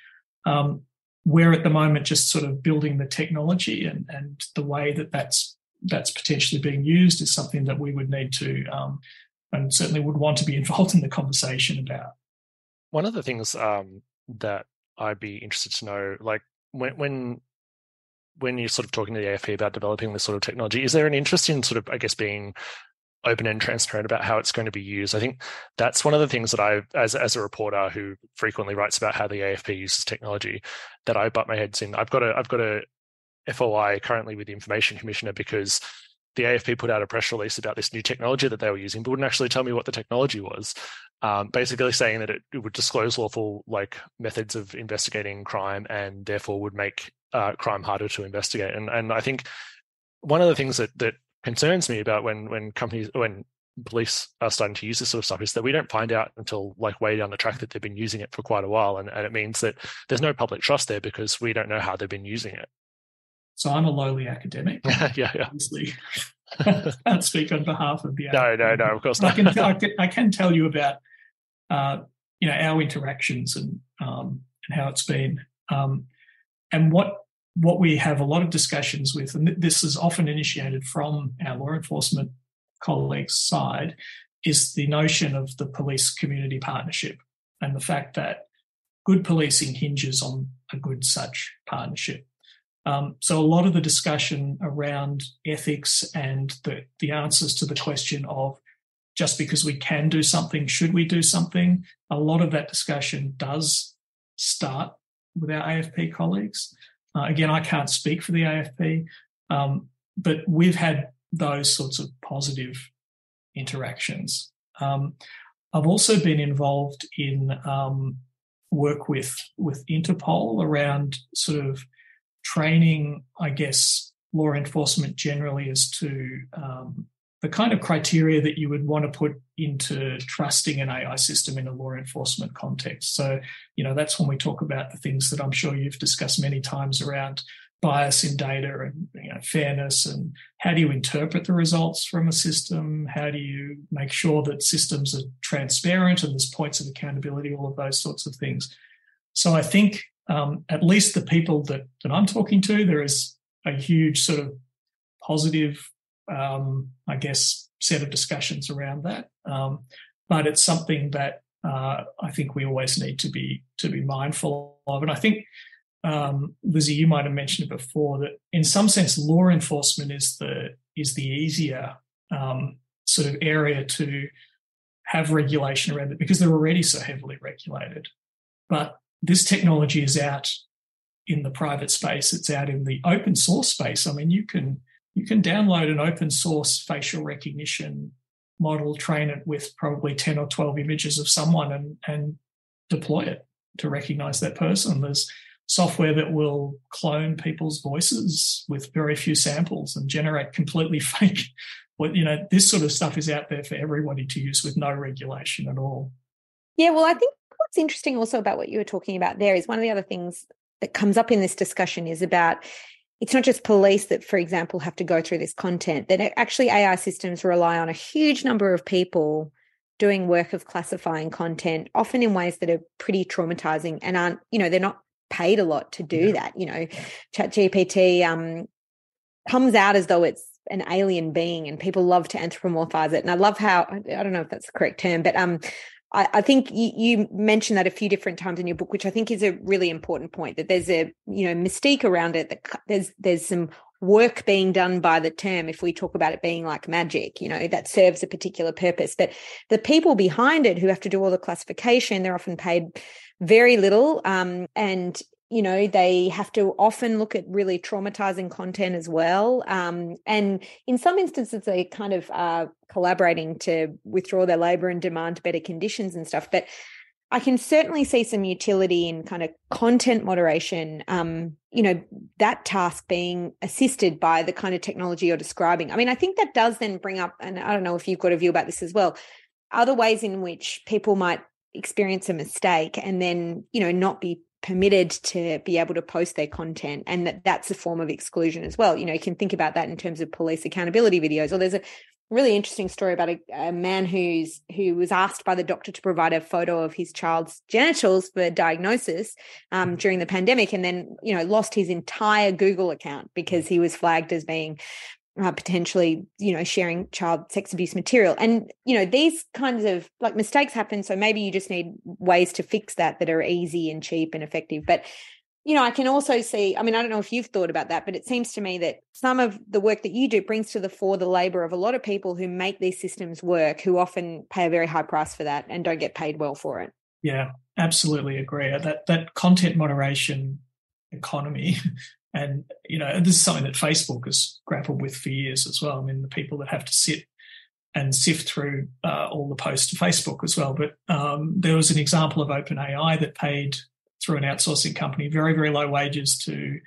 Um, we're at the moment just sort of building the technology and, and the way that that's that's potentially being used is something that we would need to um, and certainly would want to be [LAUGHS] involved in the conversation about.
One of the things um, that I'd be interested to know, like when when when you're sort of talking to the AFP about developing this sort of technology, is there an interest in sort of, I guess, being open and transparent about how it's going to be used? I think that's one of the things that I, as as a reporter who frequently writes about how the AFP uses technology, that I butt my heads in. I've got a I've got a FOI currently with the Information Commissioner because the AFP put out a press release about this new technology that they were using, but wouldn't actually tell me what the technology was. Um, basically saying that it, it, would disclose lawful like methods of investigating crime and therefore would make uh, crime harder to investigate. And and I think one of the things that that concerns me about when when companies when police are starting to use this sort of stuff is that we don't find out until like way down the track that they've been using it for quite a while and, and it means that there's no public trust there because we don't know how they've been using it
so I'm a lowly academic. [LAUGHS]
yeah, yeah.
Obviously, [LAUGHS] can't speak on behalf of the.
No, no, no. Of course not.
I can, [LAUGHS] I can, I can tell you about, uh, you know, our interactions and um, and how it's been, um, and what what we have a lot of discussions with, and this is often initiated from our law enforcement colleagues' side, is the notion of the police community partnership and the fact that good policing hinges on a good such partnership. Um, so a lot of the discussion around ethics and the, the answers to the question of just because we can do something, should we do something? A lot of that discussion does start with our AFP colleagues. Uh, again, I can't speak for the AFP, um, but we've had those sorts of positive interactions. Um, I've also been involved in um, work with with Interpol around sort of training, I guess, law enforcement generally as to um, the kind of criteria that you would want to put into trusting an AI system in a law enforcement context. So, you know, that's when we talk about the things that I'm sure you've discussed many times around bias in data and you know, fairness and how do you interpret the results from a system? How do you make sure that systems are transparent and there's points of accountability, all of those sorts of things. So I think um, at least the people that, that I'm talking to, there is a huge sort of positive um, I guess, set of discussions around that. Um, but it's something that uh, I think we always need to be to be mindful of. And I think, um, Lizzie, you might have mentioned it before that in some sense, law enforcement is the is the easier um, sort of area to have regulation around it because they're already so heavily regulated. But this technology is out in the private space. It's out in the open source space. I mean, you can you can download an open source facial recognition model, train it with probably 10 or 12 images of someone and, and deploy it to recognize that person. There's software that will clone people's voices with very few samples and generate completely [LAUGHS] fake. Well, you know, this sort of stuff is out there for everybody to use with no regulation at all.
Yeah, well, I think what's interesting also about what you were talking about there is one of the other things that comes up in this discussion is about it's not just police that, for example, have to go through this content, that actually AI systems rely on a huge number of people doing work of classifying content, often in ways that are pretty traumatizing and aren't, you know, they're not paid a lot to do yeah. that. You know, ChatGPT um, comes out as though it's an alien being and people love to anthropomorphize it. And I love how, I don't know if that's the correct term, but um, I, I think you, you, mentioned that a few different times in your book, which I think is a really important point. That there's a you know mystique around it. That there's there's some work being done by the term. If we talk about it being like magic, you know that serves a particular purpose. But the people behind it who have to do all the classification, they're often paid very little, um, and you know they have to often look at really traumatizing content as well. Um, and in some instances they kind of are collaborating to withdraw their labor and demand better conditions and stuff. But i can certainly see some utility in kind of content moderation um, you know that task being assisted by the kind of technology you're describing. I mean i think that does then bring up and i don't know if you've got a view about this as well other ways in which people might experience a mistake and then you know not be permitted to be able to post their content and that that's a form of exclusion as well you know you can think about that in terms of police accountability videos or there's a really interesting story about a, a, man who's who was asked by the doctor to provide a photo of his child's genitals for diagnosis um, mm-hmm. during the pandemic and then you know lost his entire google account because he was flagged as being uh, potentially you know sharing child sex abuse material. And you know these kinds of like mistakes happen so maybe you just need ways to fix that that are easy and cheap and effective. But you know i can also see i mean i don't know if you've thought about that but it seems to me that some of the work that you do brings to the fore the labor of a lot of people who make these systems work who often pay a very high price for that and don't get paid well for it.
Yeah absolutely agree. That that content moderation economy [LAUGHS] And you know, this is something that Facebook has grappled with for years as well. I mean, the people that have to sit and sift through uh, all the posts to Facebook as well. But um, there was an example of OpenAI that paid through an outsourcing company very very low wages to,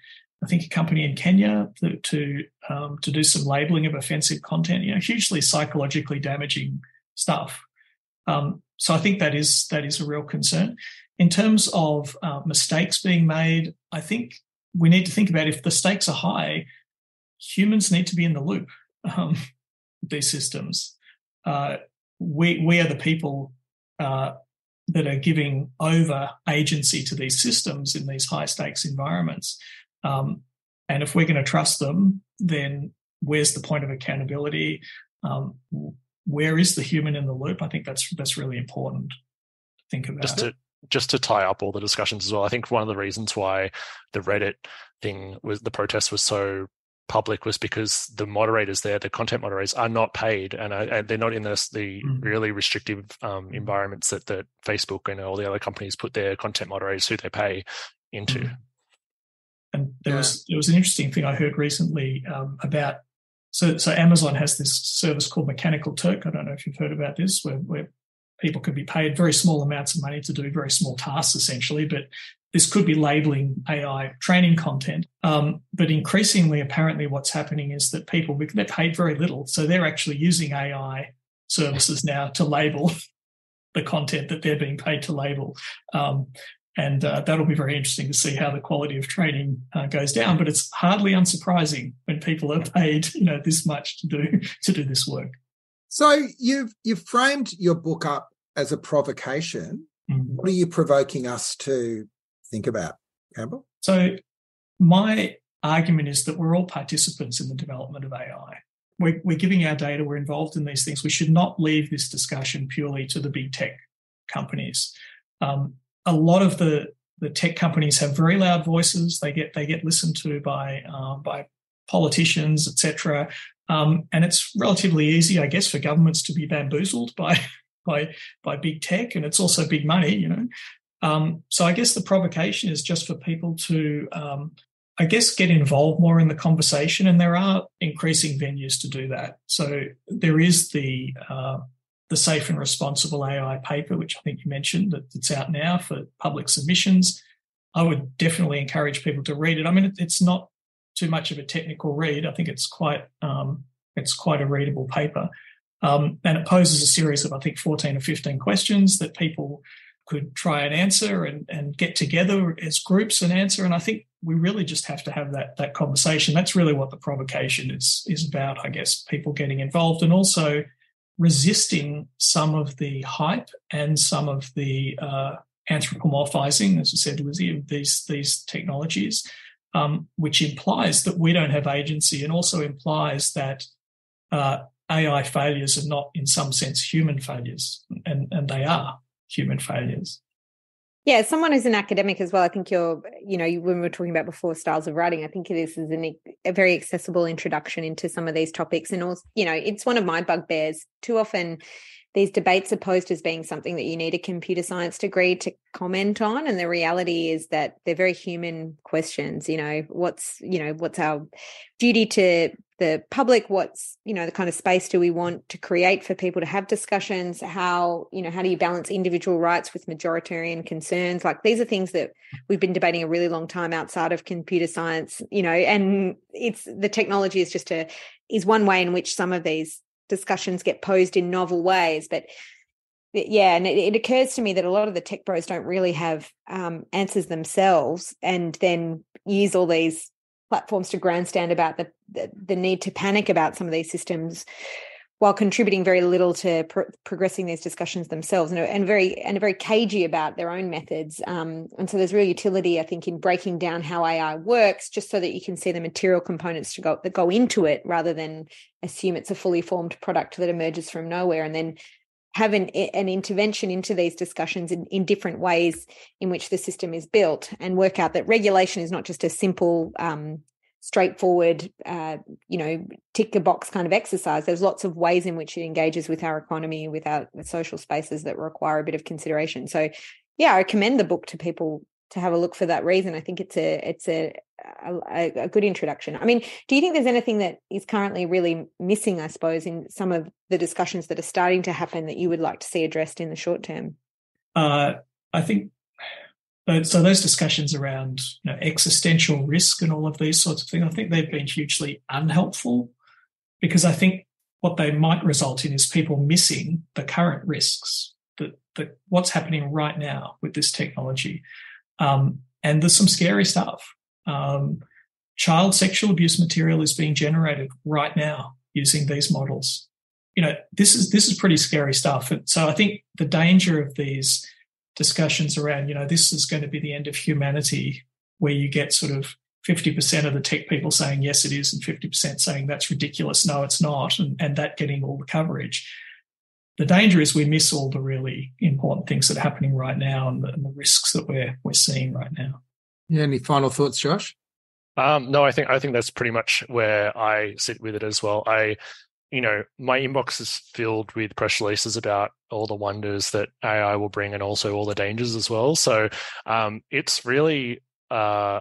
I think, a company in Kenya to to, um, to do some labeling of offensive content. You know, hugely psychologically damaging stuff. Um, so I think that is that is a real concern. In terms of uh, mistakes being made, I think we need to think about if the stakes are high, humans need to be in the loop. Um, [LAUGHS] these systems, uh, we we are the people uh, that are giving over agency to these systems in these high stakes environments. Um, and if we're going to trust them, then where's the point of accountability? Um, where is the human in the loop? I think that's that's really important to think about.
Just to just to tie up all the discussions as well, I think one of the reasons why the Reddit thing was the protest was so public was because the moderators there, the content moderators, are not paid and, are, and they're not in this, the mm. really restrictive um, mm. environments that, that Facebook and all the other companies put their content moderators who they pay into. Mm.
And there yeah. was there was an interesting thing I heard recently um, about. So so Amazon has this service called Mechanical Turk. I don't know if you've heard about this, where, where people can be paid very small amounts of money to do very small tasks essentially but this could be labeling AI training content. Um, but increasingly, apparently, what's happening is that people, they're paid very little. So they're actually using AI services now to label [LAUGHS] the content that they're being paid to label. Um, and uh, that'll be very interesting to see how the quality of training uh, goes down. But it's hardly unsurprising when people are paid, you know, this much to do [LAUGHS] to do this work.
So you've you've framed your book up as a provocation. Mm-hmm. What are you provoking us to think about, Campbell?
So my argument is that we're all participants in the development of AI. We're, we're giving our data, we're involved in these things. We should not leave this discussion purely to the big tech companies. Um, a lot of the the tech companies have very loud voices. They get they get listened to by uh, by politicians, etc. Um, and it's relatively easy, I guess, for governments to be bamboozled by by by big tech, and it's also big money, you know. Um, so I guess the provocation is just for people to, um, I guess, get involved more in the conversation, and there are increasing venues to do that. So there is the uh, the Safe and Responsible AI paper, which I think you mentioned, that, that's out now for public submissions. I would definitely encourage people to read it. I mean, it, it's not too much of a technical read. I think it's quite um, it's quite a readable paper, um, and it poses a series of I think fourteen or fifteen questions that people could try and answer and, and get together as groups and answer. And I think we really just have to have that that conversation. That's really what the provocation is is about. I guess people getting involved and also resisting some of the hype and some of the uh, anthropomorphizing, as I said, Lizzie, of these these technologies, um, which implies that we don't have agency, and also implies that uh, AI failures are not, in some sense, human failures, and and they are human failures.
Yeah, someone who's an academic as well. I think you're, you know, when we were talking about before styles of writing, I think this is an, a very accessible introduction into some of these topics. And also, you know, it's one of my bugbears. Too often, these debates are posed as being something that you need a computer science degree to comment on and the reality is that they're very human questions you know what's you know what's our duty to the public? What's you know the kind of space do we want to create for people to have discussions? How you know how do you balance individual rights with majoritarian concerns? Like these are things that we've been debating a really long time outside of computer science you know and it's the technology is just a is one way in which some of these discussions get posed in novel ways but yeah and it, it, occurs to me that a lot of the tech bros don't really have um, answers themselves and then use all these platforms to grandstand about the, the, the need to panic about some of these systems while contributing very little to pro- progressing these discussions themselves and, and very and very cagey about their own methods. Um, and so there's real utility i think in breaking down how ai works just so that you can see the material components to go that go into it rather than assume it's a fully formed product that emerges from nowhere. And then have an, an intervention into these discussions in, in different ways in which the system is built and work out that regulation is not just a simple um, straightforward, uh, you know, tick a box kind of exercise. There's lots of ways in which it engages with our economy, with our with social spaces that require a bit of consideration. So, yeah, I commend the book to people to have a look for that reason. I think it's a it's a, a, a good introduction. I mean, do you think there's anything that is currently really missing? I suppose in some of the discussions that are starting to happen that you would like to see addressed in the short term.
Uh, I think so those discussions around you know, existential risk and all of these sorts of things, I think they've been hugely unhelpful because I think what they might result in is people missing the current risks, that, what's happening right now with this technology. Um, and there's some scary stuff. Um, child sexual abuse material is being generated right now using these models. You know, this is this is pretty scary stuff. And so I think the danger of these discussions around, you know, this is going to be the end of humanity, where you get sort of 50% of the tech people saying, yes, it is, and 50% saying that's ridiculous, no, it's not, and, and that getting all the coverage. The danger is we miss all the really important things that are happening right now and the, and the risks that we're we're seeing right now.
Yeah, any final thoughts, Josh?
Um, no, I think I think that's pretty much where I sit with it as well. I you know, my inbox is filled with press releases about all the wonders that AI will bring and also all the dangers as well. So um, it's really, uh,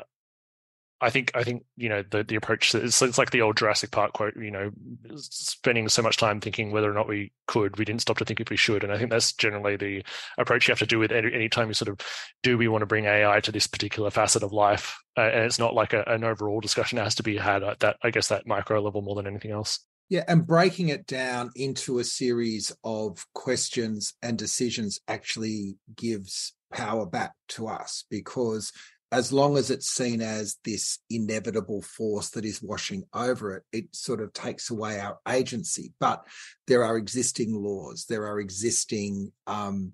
I think I think you know the the approach it's, it's like the old Jurassic Park quote. You know, spending so much time thinking whether or not we could, we didn't stop to think if we should. And I think that's generally the approach you have to do with any, time you sort of do we want to bring AI to this particular facet of life. Uh, and it's not like a, an overall discussion has to be had at that I guess that micro level more than anything else.
Yeah, and breaking it down into a series of questions and decisions actually gives power back to us because as long as it's seen as this inevitable force that is washing over it, it sort of takes away our agency. But there are existing laws, there are existing um,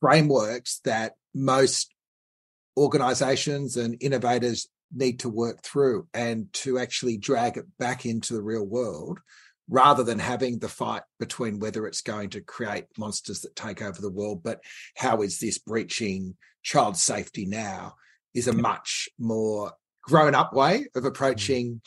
frameworks that most organizations and innovators need to work through and to actually drag it back into the real world rather than having the fight between whether it's going to create monsters that take over the world, but how is this breaching child safety now is a much more grown up way of mm. approaching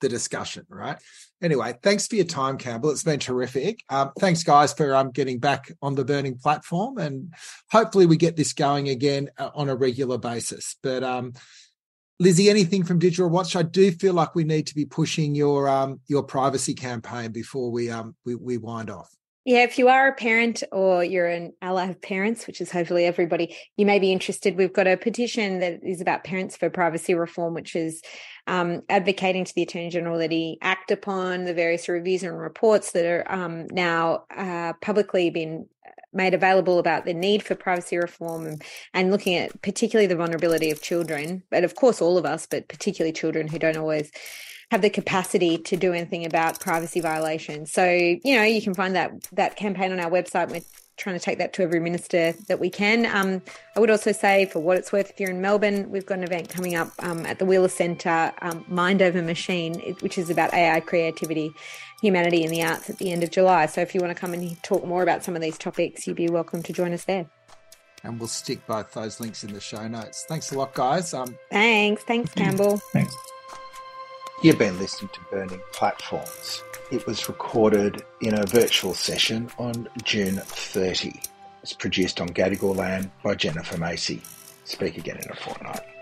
the discussion, right? Anyway, thanks for your time, Campbell. It's been terrific. Um, thanks, guys, for um, getting back on the Burning platform, and hopefully we get this going again uh, on a regular basis. But um, Lizzie, anything from Digital Watch? I do feel like we need to be pushing your um, your privacy campaign before we um we, we wind off.
Yeah, if you are a parent or you're an ally of parents, which is hopefully everybody, you may be interested. We've got a petition that is about parents for privacy reform, which is um, advocating to the Attorney General that he act upon the various reviews and reports that are um, now uh, publicly been made available about the need for privacy reform and, and looking at particularly the vulnerability of children, but of course all of us, but particularly children who don't always have the capacity to do anything about privacy violations. So, you know, you can find that that campaign on our website. We're trying to take that to every minister that we can. Um, I would also say, for what it's worth, if you're in Melbourne, we've got an event coming up um, at the Wheeler Centre, um, Mind Over Machine, which is about AI creativity, humanity, and the arts at the end of July. So, if you want to come and talk more about some of these topics, you'd be welcome to join us there.
And we'll stick both those links in the show notes. Thanks a lot, guys. Um,
Thanks. Thanks, Campbell.
Thanks.
You've been listening to Burning Platforms. It was recorded in a virtual session on June 30. It's produced on Gadigal land by Jennifer Macy. Speak again in a fortnight.